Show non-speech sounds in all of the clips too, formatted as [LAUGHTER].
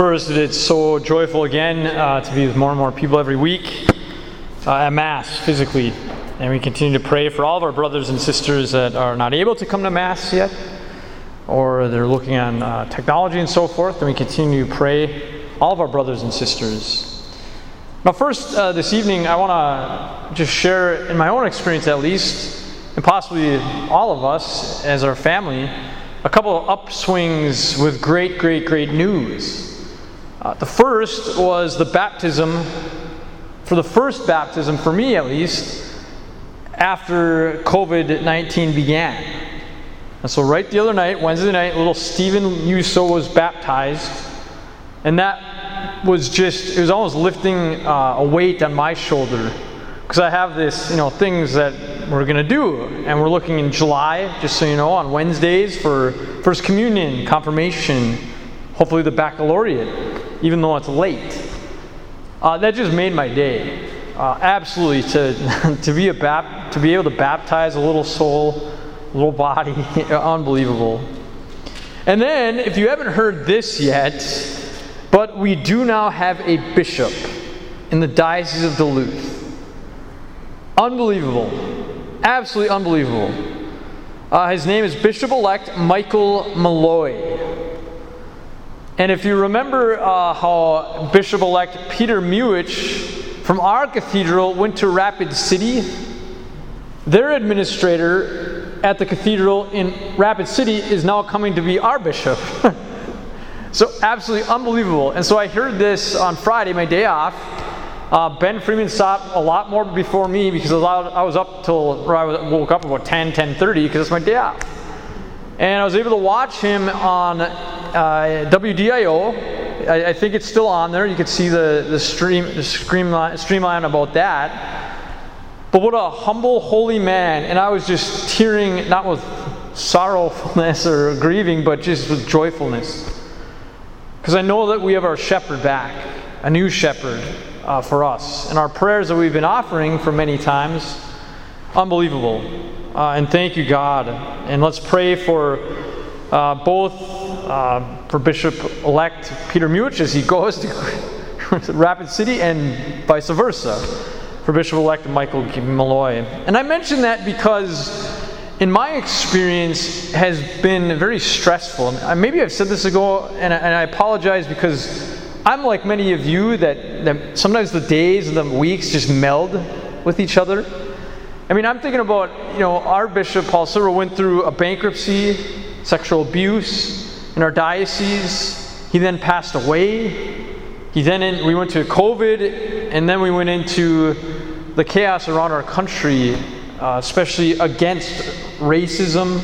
First, it's so joyful again uh, to be with more and more people every week uh, at Mass physically. And we continue to pray for all of our brothers and sisters that are not able to come to Mass yet, or they're looking on uh, technology and so forth. And we continue to pray all of our brothers and sisters. Now, first, uh, this evening, I want to just share, in my own experience at least, and possibly all of us as our family, a couple of upswings with great, great, great news. Uh, the first was the baptism, for the first baptism, for me at least, after COVID 19 began. And so, right the other night, Wednesday night, little Stephen Yuso was baptized. And that was just, it was almost lifting uh, a weight on my shoulder. Because I have this, you know, things that we're going to do. And we're looking in July, just so you know, on Wednesdays for First Communion, Confirmation, hopefully the baccalaureate even though it's late. Uh, that just made my day. Uh, absolutely, to, [LAUGHS] to, be a bap- to be able to baptize a little soul, a little body, [LAUGHS] unbelievable. And then, if you haven't heard this yet, but we do now have a bishop in the Diocese of Duluth. Unbelievable. Absolutely unbelievable. Uh, his name is Bishop elect Michael Mulloy. And if you remember uh, how Bishop elect Peter Muhich from our cathedral went to Rapid City, their administrator at the cathedral in Rapid City is now coming to be our bishop. [LAUGHS] so, absolutely unbelievable. And so, I heard this on Friday, my day off. Uh, ben Freeman stopped a lot more before me because I was up till I woke up about 10, 10.30 because it's my day off. And I was able to watch him on uh, WDIO. I, I, think it's still on there. You can see the, the, stream, the streamline, streamline about that. But what a humble, holy man. And I was just tearing, not with sorrowfulness or grieving, but just with joyfulness. Because I know that we have our shepherd back, a new shepherd uh, for us. And our prayers that we've been offering for many times, unbelievable. Uh, and thank you, God. And let's pray for uh, both uh, for Bishop elect Peter Muhich as he goes to [LAUGHS] Rapid City and vice versa for Bishop elect Michael Mulloy. And I mention that because, in my experience, has been very stressful. Maybe I've said this ago, and I, and I apologize because I'm like many of you that, that sometimes the days and the weeks just meld with each other. I mean, I'm thinking about, you know, our Bishop Paul Sirba went through a bankruptcy sexual abuse in our diocese. He then passed away. He then in, we went to COVID, and then we went into the chaos around our country, uh, especially against racism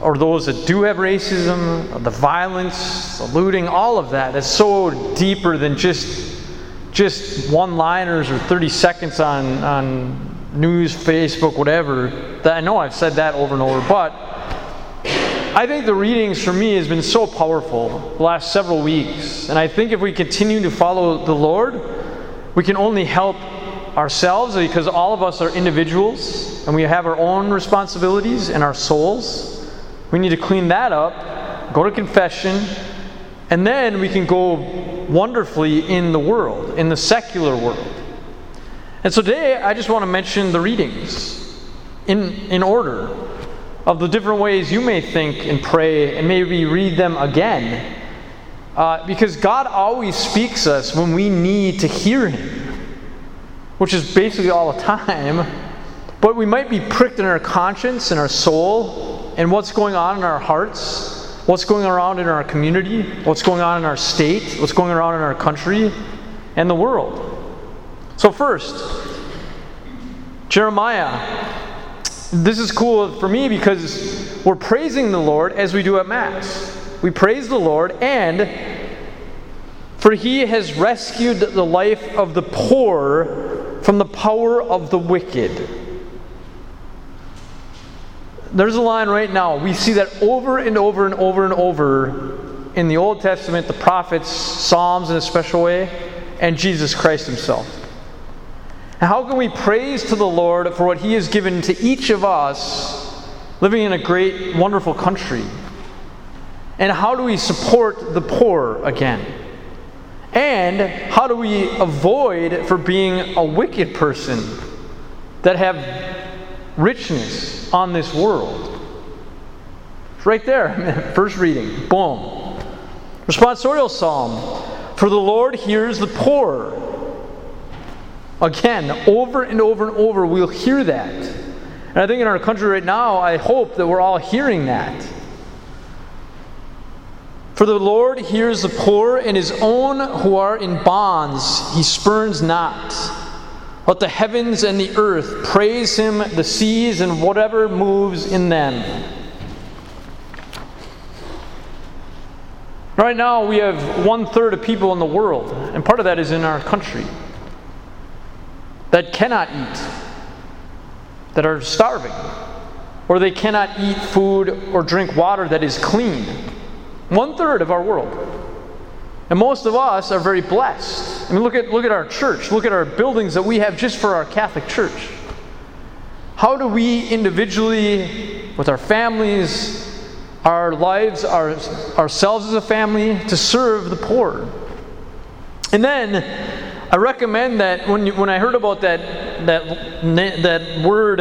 or those that do have racism, the violence, the looting, all of that. That's so deeper than just just one-liners or 30 seconds on on news, Facebook, whatever. That I know I've said that over and over, but I think the readings for me has been so powerful the last several weeks. And I think if we continue to follow the Lord, we can only help ourselves because all of us are individuals and we have our own responsibilities and our souls. We need to clean that up, go to confession, and then we can go wonderfully in the world, in the secular world. And so today I just want to mention the readings in, in order of the different ways you may think and pray and maybe read them again. Uh, because God always speaks us when we need to hear Him, which is basically all the time. But we might be pricked in our conscience and our soul and what's going on in our hearts, what's going around in our community, what's going on in our state, what's going around in our country and the world. So, first, Jeremiah this is cool for me because we're praising the Lord as we do at Mass. We praise the Lord, and for he has rescued the life of the poor from the power of the wicked. There's a line right now. We see that over and over and over and over in the Old Testament, the prophets, Psalms in a special way, and Jesus Christ himself. How can we praise to the Lord for what He has given to each of us living in a great, wonderful country? And how do we support the poor again? And how do we avoid for being a wicked person that have richness on this world? It's right there, [LAUGHS] first reading. Boom. Responsorial psalm. For the Lord hears the poor. Again, over and over and over, we'll hear that. And I think in our country right now, I hope that we're all hearing that. For the Lord hears the poor, and his own who are in bonds he spurns not. Let the heavens and the earth praise him, the seas and whatever moves in them. Right now, we have one third of people in the world, and part of that is in our country, that cannot eat, that are starving, or they cannot eat food or drink water that is clean. One third of our world. And most of us are very blessed. I mean, look at, look at our church. Look at our buildings that we have just for our Catholic Church. How do we individually, with our families, our lives, our, ourselves as a family, to serve the poor? And then I recommend that when, you, when I heard about that, that, that word,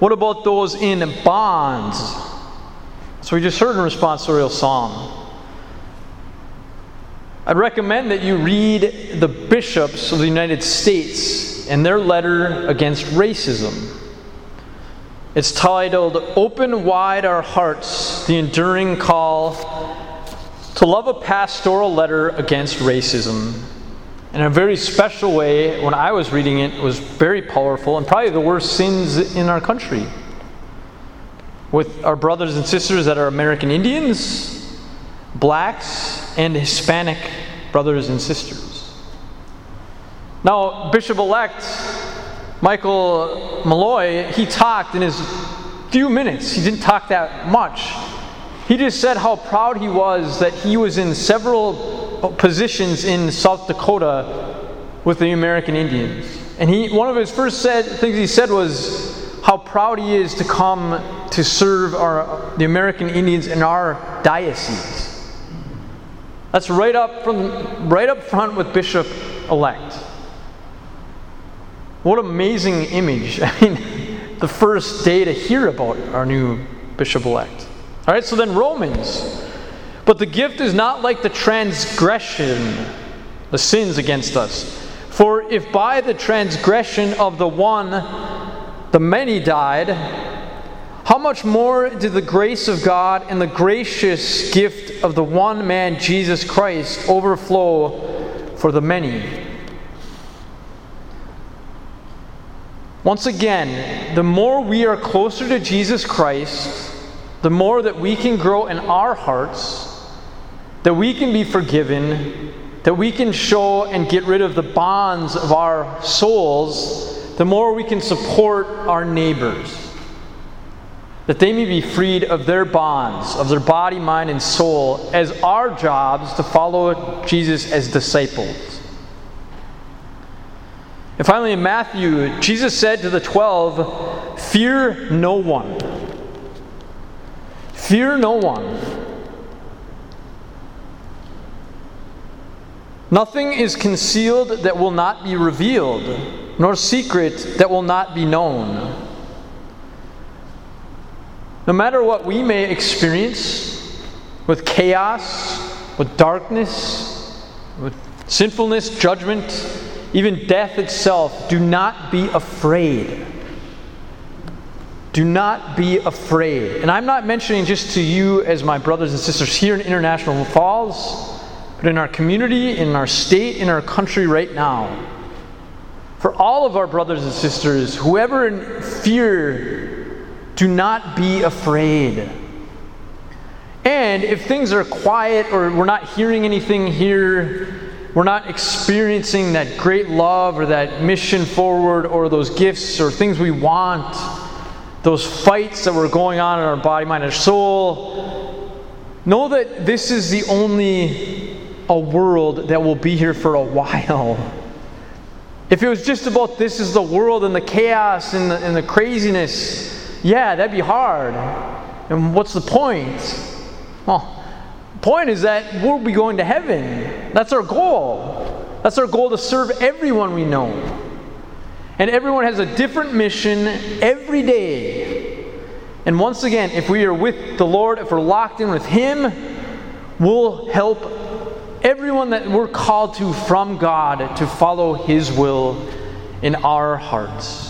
what about those in bonds? So we just heard in responsorial psalm. I'd recommend that you read the bishops of the United States and their letter against racism. It's titled Open Wide Our Hearts The Enduring Call to Love a Pastoral Letter Against Racism. In a very special way, when I was reading it, was very powerful and probably the worst sins in our country with our brothers and sisters that are American Indians, blacks, and Hispanic brothers and sisters. Now, Bishop elect Michael Mulloy, he talked in his few minutes, he didn't talk that much. He just said how proud he was that he was in several positions in South Dakota with the American Indians. And he, one of his first said, things he said was, how proud he is to come to serve our, the American Indians in our diocese. That's right up from right up front with Bishop elect. What amazing image. [LAUGHS] I mean, the first day to hear about our new bishop elect. All right, so then Romans. But the gift is not like the transgression, the sins against us. For if by the transgression of the one the many died, how much more did the grace of God and the gracious gift of the one man, Jesus Christ, overflow for the many? Once again, the more we are closer to Jesus Christ, the more that we can grow in our hearts, that we can be forgiven, that we can show and get rid of the bonds of our souls the more we can support our neighbors, that they may be freed of their bonds, of their body, mind, and soul, as our jobs to follow Jesus as disciples. And finally, in Matthew, Jesus said to the twelve, Fear no one. Fear no one. Nothing is concealed that will not be revealed nor secret that will not be known. No matter what we may experience with chaos, with darkness, with sinfulness, judgment, even death itself, do not be afraid. Do not be afraid. And I'm not mentioning just to you as my brothers and sisters here in International Falls, but in our community, in our state, in our country right now for all of our brothers and sisters, whoever in fear, do not be afraid. And if things are quiet or we're not hearing anything here, we're not experiencing that great love or that mission forward or those gifts or things we want, those fights that were going on in our body, mind, and soul, know that this is the only a world that will be here for a while. If it was just about this is the world and the chaos and the, and the craziness, yeah, that'd be hard. And what's the point? Well, Point is that we'll be going to heaven. That's our goal. That's our goal to serve everyone we know. And everyone has a different mission every day. And once again, if we are with the Lord, if we're locked in with Him, we'll help everyone that we're called to from God to follow His will in our hearts.